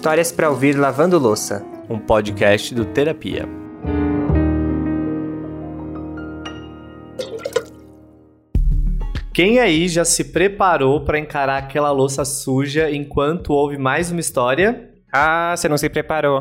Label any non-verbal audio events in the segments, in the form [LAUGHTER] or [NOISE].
Histórias para ouvir lavando louça. Um podcast do Terapia. Quem aí já se preparou para encarar aquela louça suja enquanto ouve mais uma história? Ah, você não se preparou.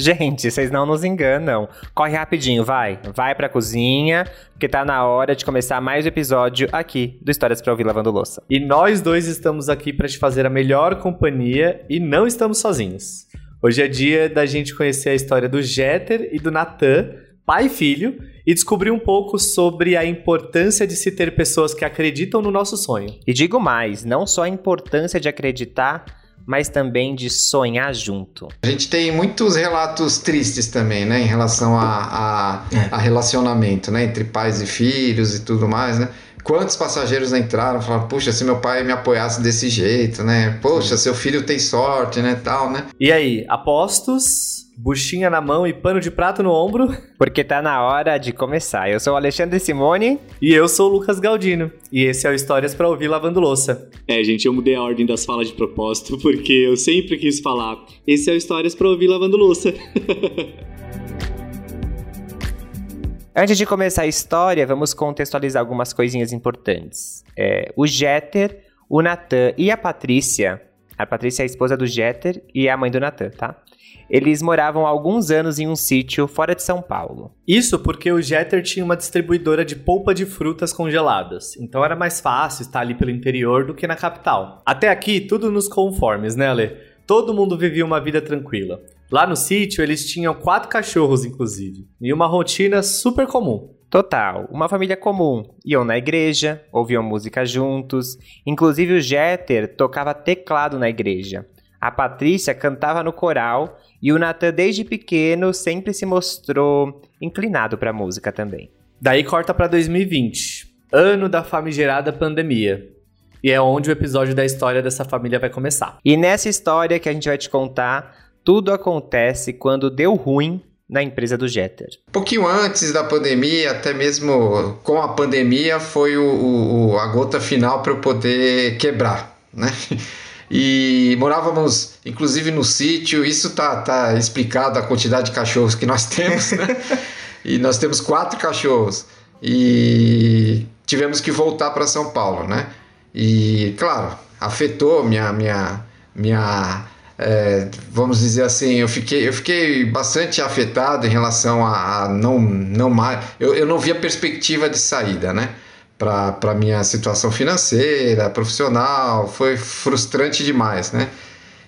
Gente, vocês não nos enganam. Corre rapidinho, vai. Vai pra cozinha, porque tá na hora de começar mais um episódio aqui do Histórias pra Ouvir Lavando Louça. E nós dois estamos aqui para te fazer a melhor companhia e não estamos sozinhos. Hoje é dia da gente conhecer a história do Jeter e do Natan, pai e filho, e descobrir um pouco sobre a importância de se ter pessoas que acreditam no nosso sonho. E digo mais, não só a importância de acreditar, mas também de sonhar junto. A gente tem muitos relatos tristes também, né, em relação a, a, a relacionamento, né, entre pais e filhos e tudo mais, né. Quantos passageiros entraram falaram, puxa, se meu pai me apoiasse desse jeito, né? Poxa, seu filho tem sorte, né, tal, né? E aí, apostos? Buchinha na mão e pano de prato no ombro? Porque tá na hora de começar. Eu sou o Alexandre Simone. E eu sou o Lucas Galdino. E esse é o Histórias para Ouvir Lavando Louça. É, gente, eu mudei a ordem das falas de propósito, porque eu sempre quis falar. Esse é o Histórias para Ouvir Lavando Louça. [LAUGHS] Antes de começar a história, vamos contextualizar algumas coisinhas importantes. É, o Jeter, o Natan e a Patrícia. A Patrícia é a esposa do Jeter e é a mãe do Natan, tá? Eles moravam há alguns anos em um sítio fora de São Paulo. Isso porque o Jeter tinha uma distribuidora de polpa de frutas congeladas, então era mais fácil estar ali pelo interior do que na capital. Até aqui, tudo nos conformes, né, Ale? Todo mundo vivia uma vida tranquila. Lá no sítio, eles tinham quatro cachorros, inclusive, e uma rotina super comum. Total, uma família comum. Iam na igreja, ouviam música juntos. Inclusive o Jeter tocava teclado na igreja. A Patrícia cantava no coral e o Nathan, desde pequeno, sempre se mostrou inclinado para música também. Daí corta para 2020, ano da famigerada pandemia. E é onde o episódio da história dessa família vai começar. E nessa história que a gente vai te contar, tudo acontece quando deu ruim na empresa do Jeter. Pouquinho antes da pandemia, até mesmo com a pandemia, foi o, o a gota final para eu poder quebrar, né? [LAUGHS] E morávamos, inclusive, no sítio. Isso tá, tá explicado a quantidade de cachorros que nós [LAUGHS] temos, né? e nós temos quatro cachorros. E tivemos que voltar para São Paulo, né? E, claro, afetou minha, minha, minha é, vamos dizer assim, eu fiquei, eu fiquei bastante afetado em relação a, a não, não mais. Eu, eu não via perspectiva de saída, né? Para minha situação financeira, profissional, foi frustrante demais, né?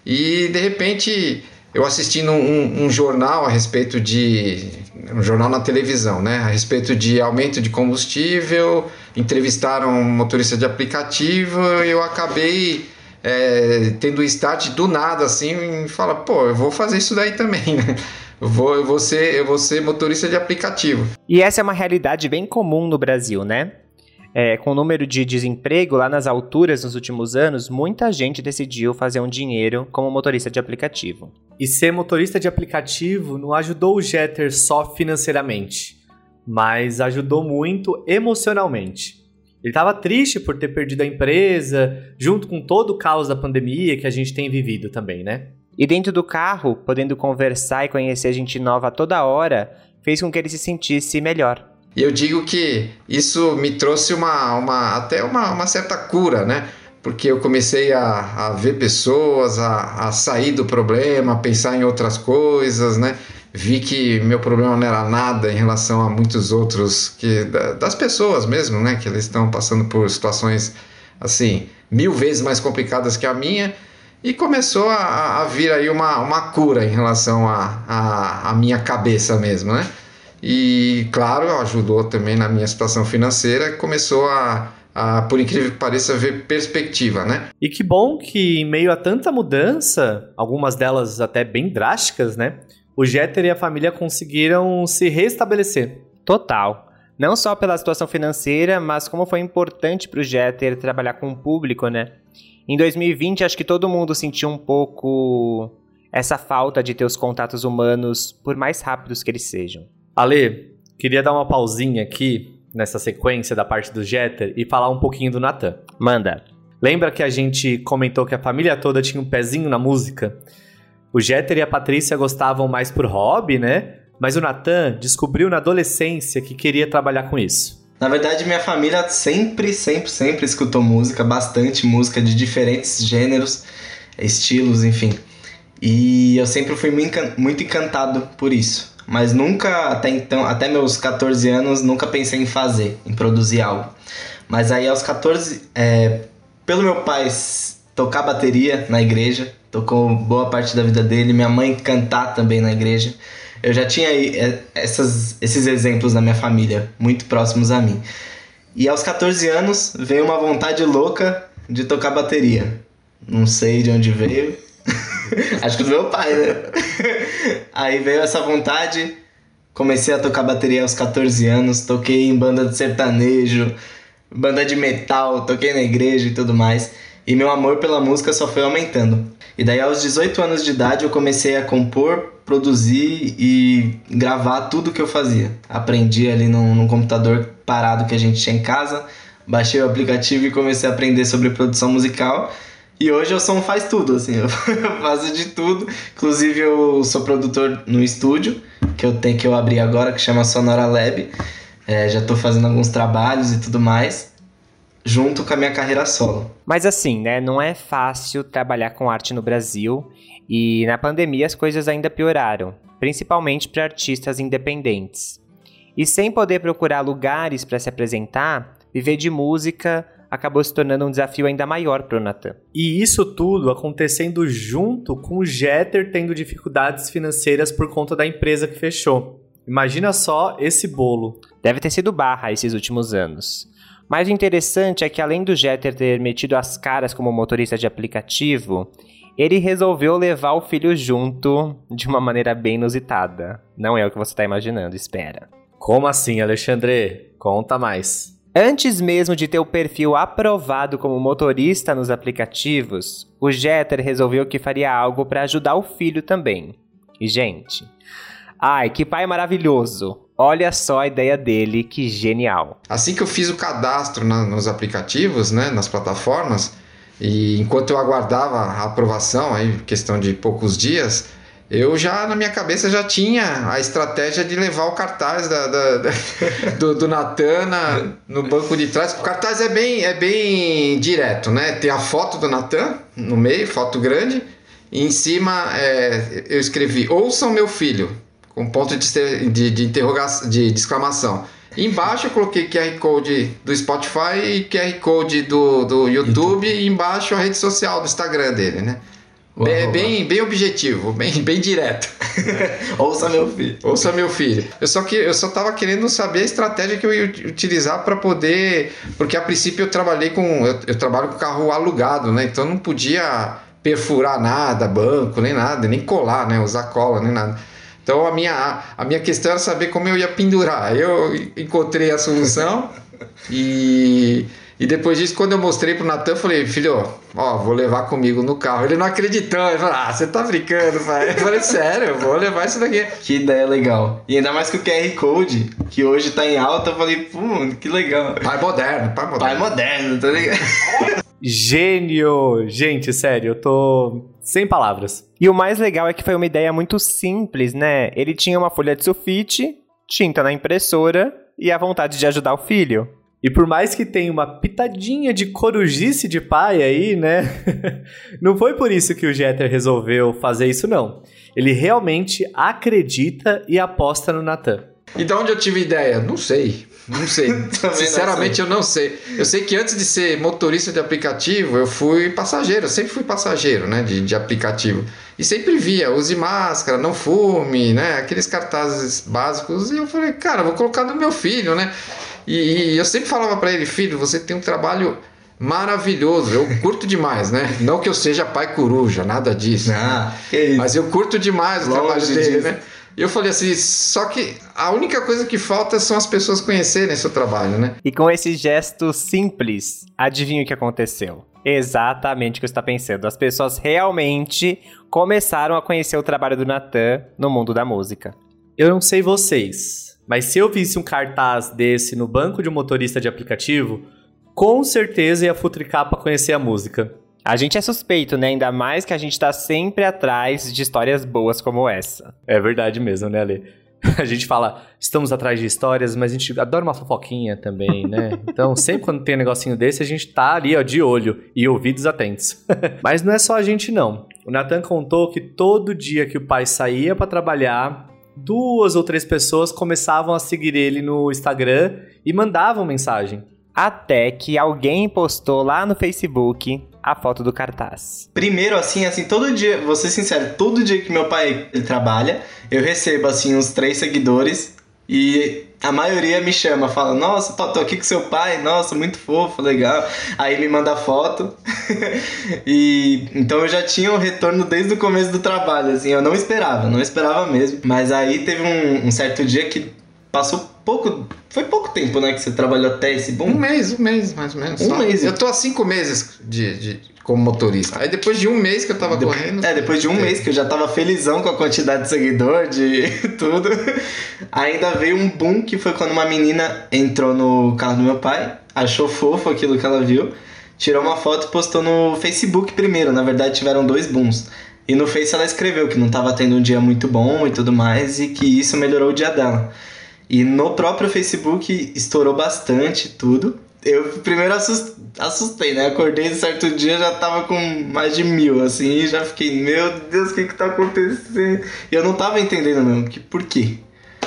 E de repente eu assistindo um, um, jornal a respeito de. um jornal na televisão, né? A respeito de aumento de combustível, entrevistaram um motorista de aplicativo eu acabei é, tendo start do nada assim e fala, pô, eu vou fazer isso daí também, né? Eu vou, eu, vou ser, eu vou ser motorista de aplicativo. E essa é uma realidade bem comum no Brasil, né? É, com o número de desemprego lá nas alturas nos últimos anos, muita gente decidiu fazer um dinheiro como motorista de aplicativo. E ser motorista de aplicativo não ajudou o Jeter só financeiramente, mas ajudou muito emocionalmente. Ele estava triste por ter perdido a empresa, junto com todo o caos da pandemia que a gente tem vivido também, né? E dentro do carro, podendo conversar e conhecer gente nova toda hora, fez com que ele se sentisse melhor. E eu digo que isso me trouxe uma, uma até uma, uma certa cura, né? Porque eu comecei a, a ver pessoas, a, a sair do problema, a pensar em outras coisas, né? Vi que meu problema não era nada em relação a muitos outros que das pessoas mesmo, né, que eles estão passando por situações assim mil vezes mais complicadas que a minha e começou a, a vir aí uma, uma cura em relação a, a, a minha cabeça mesmo, né? E claro, ajudou também na minha situação financeira, começou a, a, por incrível que pareça, ver perspectiva, né? E que bom que em meio a tanta mudança, algumas delas até bem drásticas, né? O Jeter e a família conseguiram se restabelecer. Total. Não só pela situação financeira, mas como foi importante para o Jeter trabalhar com o público, né? Em 2020, acho que todo mundo sentiu um pouco essa falta de ter os contatos humanos, por mais rápidos que eles sejam. Ale, queria dar uma pausinha aqui nessa sequência da parte do Jeter e falar um pouquinho do Natan. Manda. Lembra que a gente comentou que a família toda tinha um pezinho na música? O Jeter e a Patrícia gostavam mais por hobby, né? Mas o Natan descobriu na adolescência que queria trabalhar com isso. Na verdade, minha família sempre, sempre, sempre escutou música, bastante música de diferentes gêneros, estilos, enfim. E eu sempre fui muito encantado por isso. Mas nunca, até então, até meus 14 anos, nunca pensei em fazer, em produzir algo. Mas aí aos 14, é, pelo meu pai tocar bateria na igreja, tocou boa parte da vida dele, minha mãe cantar também na igreja. Eu já tinha é, essas, esses exemplos na minha família, muito próximos a mim. E aos 14 anos veio uma vontade louca de tocar bateria. Não sei de onde veio. [LAUGHS] Acho que do meu pai, né? [LAUGHS] Aí veio essa vontade, comecei a tocar bateria aos 14 anos, toquei em banda de sertanejo, banda de metal, toquei na igreja e tudo mais. E meu amor pela música só foi aumentando. E daí aos 18 anos de idade eu comecei a compor, produzir e gravar tudo que eu fazia. Aprendi ali num, num computador parado que a gente tinha em casa, baixei o aplicativo e comecei a aprender sobre produção musical. E hoje eu sou um faz tudo, assim, [LAUGHS] eu faço de tudo. Inclusive eu sou produtor no estúdio, que eu tenho que eu abri agora, que chama Sonora Lab. É, já estou fazendo alguns trabalhos e tudo mais, junto com a minha carreira solo. Mas assim, né, não é fácil trabalhar com arte no Brasil e na pandemia as coisas ainda pioraram, principalmente para artistas independentes. E sem poder procurar lugares para se apresentar, viver de música acabou se tornando um desafio ainda maior para o Natan. E isso tudo acontecendo junto com o Jeter tendo dificuldades financeiras por conta da empresa que fechou. Imagina só esse bolo. Deve ter sido barra esses últimos anos. Mas o interessante é que além do Jeter ter metido as caras como motorista de aplicativo, ele resolveu levar o filho junto de uma maneira bem inusitada. Não é o que você está imaginando, espera. Como assim, Alexandre? Conta mais. Antes mesmo de ter o perfil aprovado como motorista nos aplicativos, o Jeter resolveu que faria algo para ajudar o filho também. E, gente, ai, que pai maravilhoso! Olha só a ideia dele, que genial. Assim que eu fiz o cadastro na, nos aplicativos, né, nas plataformas, e enquanto eu aguardava a aprovação, aí questão de poucos dias, eu já na minha cabeça já tinha a estratégia de levar o cartaz da, da, da [LAUGHS] do, do Natan no banco de trás. O cartaz é bem, é bem direto, né? Tem a foto do Natan no meio, foto grande, e em cima é, eu escrevi Ouçam meu filho com ponto de, de, de interrogação, de, de exclamação. Embaixo eu coloquei QR Code do Spotify e QR Code do, do YouTube, YouTube. e embaixo a rede social do Instagram dele, né? Bem, bem, bem, objetivo, bem, bem direto. [LAUGHS] Ouça meu filho. Ouça meu filho. Eu só que eu só tava querendo saber a estratégia que eu ia utilizar para poder, porque a princípio eu trabalhei com eu, eu, trabalho com carro alugado, né? Então não podia perfurar nada, banco, nem nada, nem colar, né? Usar cola, nem nada. Então a minha, a minha questão era saber como eu ia pendurar. Eu encontrei a solução [LAUGHS] e, e depois disso, quando eu mostrei pro Natan, eu falei, filho, ó, vou levar comigo no carro. Ele não acreditou, ele falou, ah, você tá brincando, pai. Eu falei, sério, eu vou levar isso daqui. Que ideia legal. E ainda mais que o QR Code, que hoje tá em alta, eu falei, pô, que legal. Pai moderno, pai moderno. Pai moderno, tá ligado? [LAUGHS] Gênio! Gente, sério, eu tô sem palavras. E o mais legal é que foi uma ideia muito simples, né? Ele tinha uma folha de sulfite, tinta na impressora e a vontade de ajudar o filho. E por mais que tenha uma pitadinha de corujice de pai aí, né? [LAUGHS] não foi por isso que o Jeter resolveu fazer isso, não. Ele realmente acredita e aposta no Natan. E de onde eu tive ideia? Não sei. [LAUGHS] Não sei. Sinceramente, não sei. eu não sei. Eu sei que antes de ser motorista de aplicativo, eu fui passageiro. Eu sempre fui passageiro, né? De, de aplicativo. E sempre via, use máscara, não fume, né? Aqueles cartazes básicos. E eu falei, cara, vou colocar no meu filho, né? E, e eu sempre falava para ele, filho, você tem um trabalho maravilhoso. Eu curto demais, né? Não que eu seja pai coruja, nada disso. Ah, né? Mas eu curto demais o trabalho dele, né? Eu falei assim, só que a única coisa que falta são as pessoas conhecerem seu trabalho, né? E com esse gesto simples, adivinha o que aconteceu? Exatamente o que você está pensando. As pessoas realmente começaram a conhecer o trabalho do Natan no mundo da música. Eu não sei vocês, mas se eu visse um cartaz desse no banco de um motorista de aplicativo, com certeza ia futricar para conhecer a música. A gente é suspeito, né? Ainda mais que a gente tá sempre atrás de histórias boas como essa. É verdade mesmo, né, Ale? [LAUGHS] A gente fala, estamos atrás de histórias, mas a gente adora uma fofoquinha também, né? [LAUGHS] Então, sempre quando tem um negocinho desse, a gente tá ali, ó, de olho e ouvidos atentos. [LAUGHS] mas não é só a gente, não. O Nathan contou que todo dia que o pai saía para trabalhar, duas ou três pessoas começavam a seguir ele no Instagram e mandavam mensagem. Até que alguém postou lá no Facebook a foto do cartaz. Primeiro, assim, assim, todo dia, vou ser sincero, todo dia que meu pai ele trabalha, eu recebo, assim, uns três seguidores e a maioria me chama, fala, nossa, tô aqui com seu pai, nossa, muito fofo, legal. Aí me manda foto. [LAUGHS] e então eu já tinha um retorno desde o começo do trabalho, assim, eu não esperava, não esperava mesmo. Mas aí teve um, um certo dia que passou pouco. Foi pouco tempo, né, que você trabalhou até esse bom? Um mês, um mês, mais ou menos. Um só. mês. Eu tô há cinco meses de, de, como motorista. Aí depois de um mês que eu tava de... correndo. É, depois de um mês que eu já tava felizão com a quantidade de seguidor, de [LAUGHS] tudo. Ainda veio um boom que foi quando uma menina entrou no carro do meu pai, achou fofo aquilo que ela viu, tirou uma foto e postou no Facebook primeiro. Na verdade, tiveram dois booms. E no Face ela escreveu que não tava tendo um dia muito bom e tudo mais, e que isso melhorou o dia dela. E no próprio Facebook estourou bastante tudo. Eu primeiro assustei, né? Acordei certo dia já tava com mais de mil, assim, e já fiquei, meu Deus, o que que tá acontecendo? E eu não tava entendendo mesmo, que, por quê?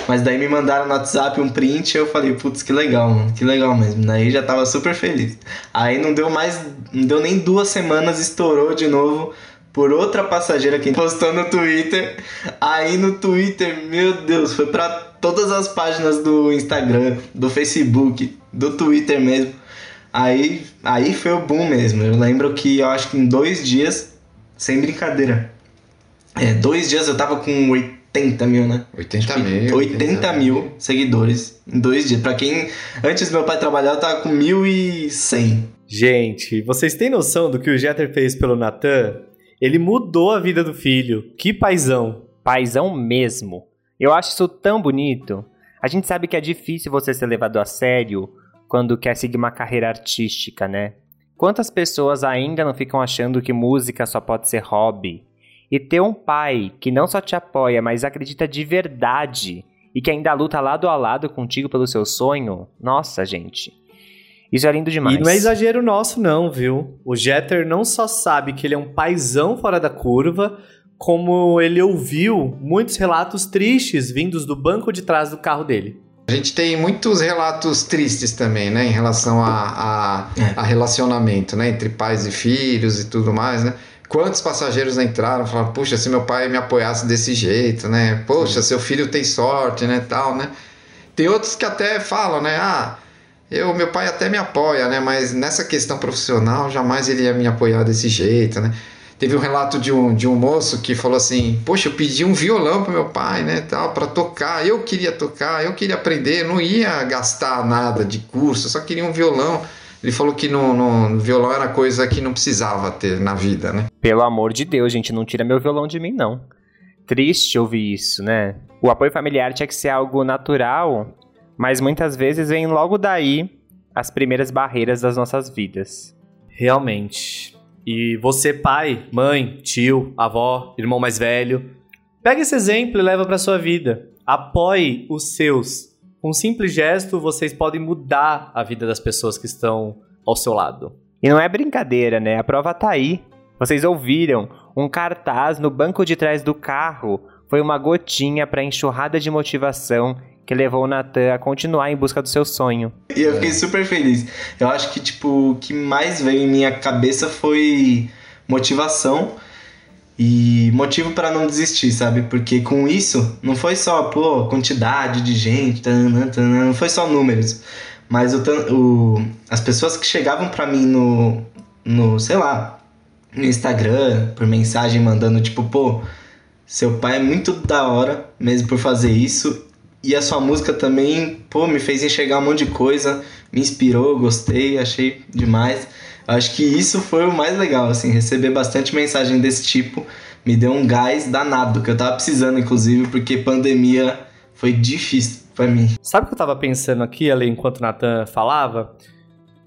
Mas daí me mandaram no WhatsApp um print e eu falei, putz, que legal, mano, que legal mesmo. Daí já tava super feliz. Aí não deu mais, não deu nem duas semanas, estourou de novo por outra passageira que postou no Twitter. Aí no Twitter, meu Deus, foi para todas as páginas do Instagram, do Facebook, do Twitter mesmo. Aí, aí foi o boom mesmo. Eu lembro que eu acho que em dois dias, sem brincadeira, é, dois dias eu tava com 80 mil, né? 80 mil. 80, 80 mil seguidores em dois dias. Pra quem antes do meu pai trabalhar, eu tava com 1.100. Gente, vocês têm noção do que o Jeter fez pelo Natan? Ele mudou a vida do filho. Que paizão. Paizão mesmo. Eu acho isso tão bonito. A gente sabe que é difícil você ser levado a sério quando quer seguir uma carreira artística, né? Quantas pessoas ainda não ficam achando que música só pode ser hobby? E ter um pai que não só te apoia, mas acredita de verdade e que ainda luta lado a lado contigo pelo seu sonho, nossa, gente. Isso é lindo demais. E não é exagero nosso, não, viu? O Jeter não só sabe que ele é um paizão fora da curva, como ele ouviu muitos relatos tristes vindos do banco de trás do carro dele. A gente tem muitos relatos tristes também, né, em relação a, a, é. a, relacionamento, né, entre pais e filhos e tudo mais, né. Quantos passageiros entraram, falaram, puxa, se meu pai me apoiasse desse jeito, né, poxa, seu filho tem sorte, né, tal, né. Tem outros que até falam, né, ah, eu, meu pai até me apoia, né? Mas nessa questão profissional, jamais ele ia me apoiar desse jeito, né? Teve um relato de um, de um moço que falou assim: Poxa, eu pedi um violão para meu pai, né? Tal, para tocar. Eu queria tocar, eu queria aprender, eu não ia gastar nada de curso, só queria um violão. Ele falou que no, no, violão era coisa que não precisava ter na vida, né? Pelo amor de Deus, gente, não tira meu violão de mim, não. Triste ouvir isso, né? O apoio familiar tinha que ser algo natural mas muitas vezes vem logo daí as primeiras barreiras das nossas vidas. Realmente. E você, pai, mãe, tio, avó, irmão mais velho, pega esse exemplo e leva para sua vida. Apoie os seus. Com um simples gesto, vocês podem mudar a vida das pessoas que estão ao seu lado. E não é brincadeira, né? A prova tá aí. Vocês ouviram? Um cartaz no banco de trás do carro foi uma gotinha para enxurrada de motivação que levou o Nathan a continuar em busca do seu sonho. E eu fiquei super feliz. Eu acho que, tipo, o que mais veio em minha cabeça foi motivação e motivo para não desistir, sabe? Porque com isso, não foi só, pô, quantidade de gente, não foi só números. Mas o, o as pessoas que chegavam para mim no, no, sei lá, no Instagram, por mensagem mandando, tipo, pô, seu pai é muito da hora mesmo por fazer isso e a sua música também, pô, me fez enxergar um monte de coisa, me inspirou, gostei, achei demais. Acho que isso foi o mais legal, assim, receber bastante mensagem desse tipo me deu um gás danado, que eu tava precisando, inclusive, porque pandemia foi difícil para mim. Sabe o que eu tava pensando aqui, ali, enquanto o Nathan falava?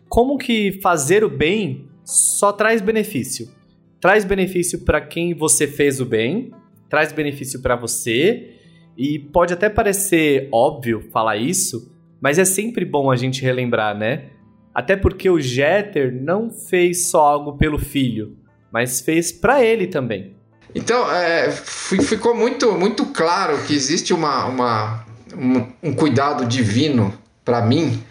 Como que fazer o bem só traz benefício. Traz benefício para quem você fez o bem, traz benefício para você, e pode até parecer óbvio falar isso, mas é sempre bom a gente relembrar, né? Até porque o Jeter não fez só algo pelo filho, mas fez para ele também. Então, é, ficou muito, muito claro que existe uma, uma um, um cuidado divino para mim,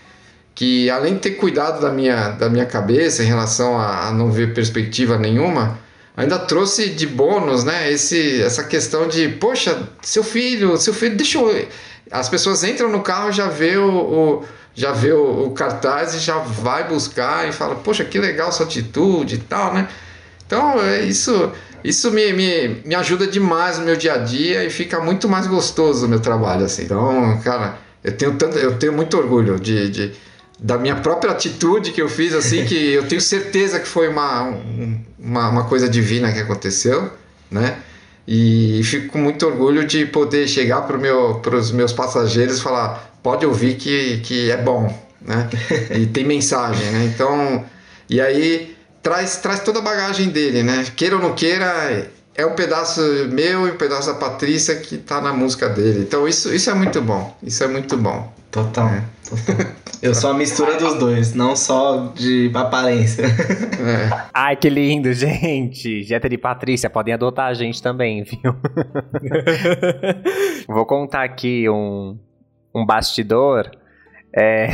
que além de ter cuidado da minha, da minha cabeça em relação a, a não ver perspectiva nenhuma, ainda trouxe de bônus, né, esse, essa questão de, poxa, seu filho, seu filho, deixa eu... As pessoas entram no carro já vê o, o já vê o, o, cartaz e já vai buscar e fala, poxa, que legal sua atitude e tal, né? Então, é isso isso me, me, me ajuda demais no meu dia a dia e fica muito mais gostoso o meu trabalho, assim. Então, cara, eu tenho, tanto, eu tenho muito orgulho de, de da minha própria atitude que eu fiz, assim, que eu tenho certeza que foi uma, uma, uma coisa divina que aconteceu, né? E fico com muito orgulho de poder chegar para meu, os meus passageiros e falar: pode ouvir que, que é bom, né? E tem mensagem, né? Então, e aí traz, traz toda a bagagem dele, né? Queira ou não queira, é um pedaço meu e um pedaço da Patrícia que tá na música dele. Então isso, isso é muito bom. Isso é muito bom. Total. É. Total. Eu sou a mistura dos dois, não só de aparência. É. Ai, que lindo, gente. Jeta de Patrícia, podem adotar a gente também, viu? [LAUGHS] Vou contar aqui um, um bastidor é...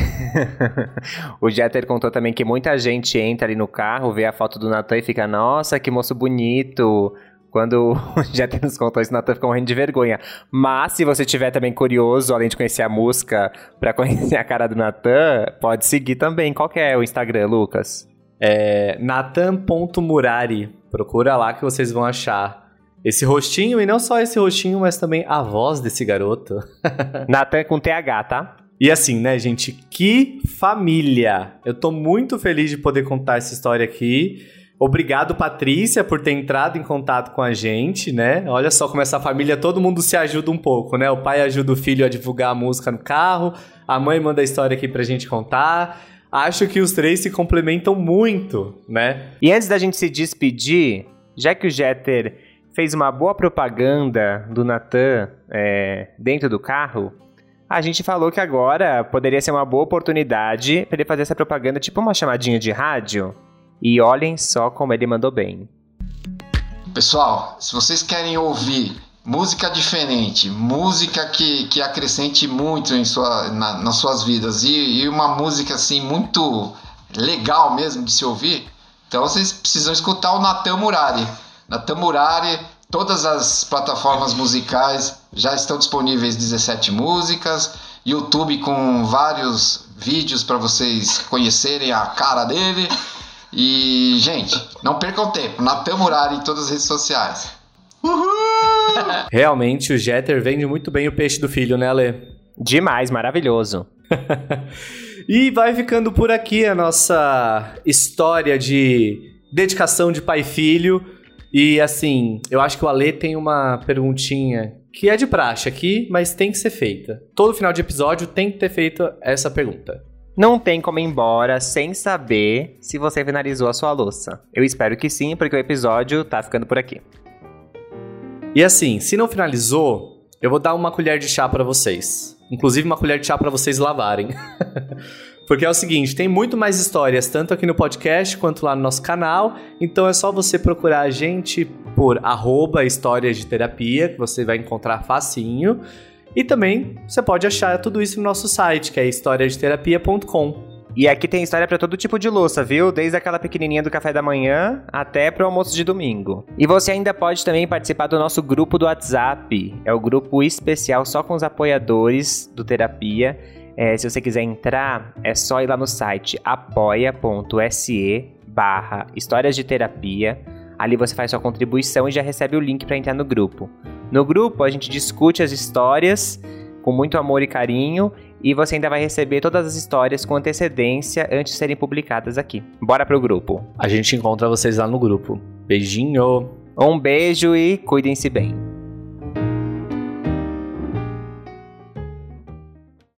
[LAUGHS] o Jeter contou também que muita gente entra ali no carro, vê a foto do Natan e fica, nossa, que moço bonito. Quando [LAUGHS] o Jeter nos contou isso, Natan ficou morrendo de vergonha. Mas se você tiver também curioso, além de conhecer a música, para [LAUGHS] conhecer a cara do Natan, pode seguir também. Qual que é o Instagram, Lucas? É natan.murari. Procura lá que vocês vão achar esse rostinho, e não só esse rostinho, mas também a voz desse garoto. [LAUGHS] Natan com TH, tá? E assim, né, gente, que família! Eu tô muito feliz de poder contar essa história aqui. Obrigado, Patrícia, por ter entrado em contato com a gente, né? Olha só como essa família, todo mundo se ajuda um pouco, né? O pai ajuda o filho a divulgar a música no carro, a mãe manda a história aqui pra gente contar. Acho que os três se complementam muito, né? E antes da gente se despedir, já que o Jeter fez uma boa propaganda do Natan é, dentro do carro, a gente falou que agora poderia ser uma boa oportunidade para ele fazer essa propaganda, tipo uma chamadinha de rádio. E olhem só como ele mandou bem. Pessoal, se vocês querem ouvir música diferente, música que, que acrescente muito em sua, na, nas suas vidas e, e uma música assim muito legal mesmo de se ouvir, então vocês precisam escutar o Natan Murari. Natan Murari Todas as plataformas musicais já estão disponíveis 17 músicas, YouTube com vários vídeos para vocês conhecerem a cara dele. E, gente, não percam tempo, Natan Murari em todas as redes sociais. Uhul! [LAUGHS] Realmente, o Jeter vende muito bem o peixe do filho, né, Ale? Demais, maravilhoso. [LAUGHS] e vai ficando por aqui a nossa história de dedicação de pai e filho. E assim, eu acho que o Ale tem uma perguntinha que é de praxe aqui, mas tem que ser feita. Todo final de episódio tem que ter feito essa pergunta. Não tem como ir embora sem saber se você finalizou a sua louça. Eu espero que sim, porque o episódio tá ficando por aqui. E assim, se não finalizou, eu vou dar uma colher de chá para vocês. Inclusive uma colher de chá para vocês lavarem. [LAUGHS] Porque é o seguinte, tem muito mais histórias, tanto aqui no podcast quanto lá no nosso canal. Então é só você procurar a gente por arroba histórias de terapia, que você vai encontrar facinho. E também você pode achar tudo isso no nosso site, que é historiadeterapia.com. E aqui tem história para todo tipo de louça, viu? Desde aquela pequenininha do café da manhã até pro almoço de domingo. E você ainda pode também participar do nosso grupo do WhatsApp. É o grupo especial só com os apoiadores do Terapia é, se você quiser entrar, é só ir lá no site apoia.se barra Histórias de Terapia. Ali você faz sua contribuição e já recebe o link para entrar no grupo. No grupo a gente discute as histórias com muito amor e carinho e você ainda vai receber todas as histórias com antecedência antes de serem publicadas aqui. Bora pro grupo. A gente encontra vocês lá no grupo. Beijinho. Um beijo e cuidem-se bem.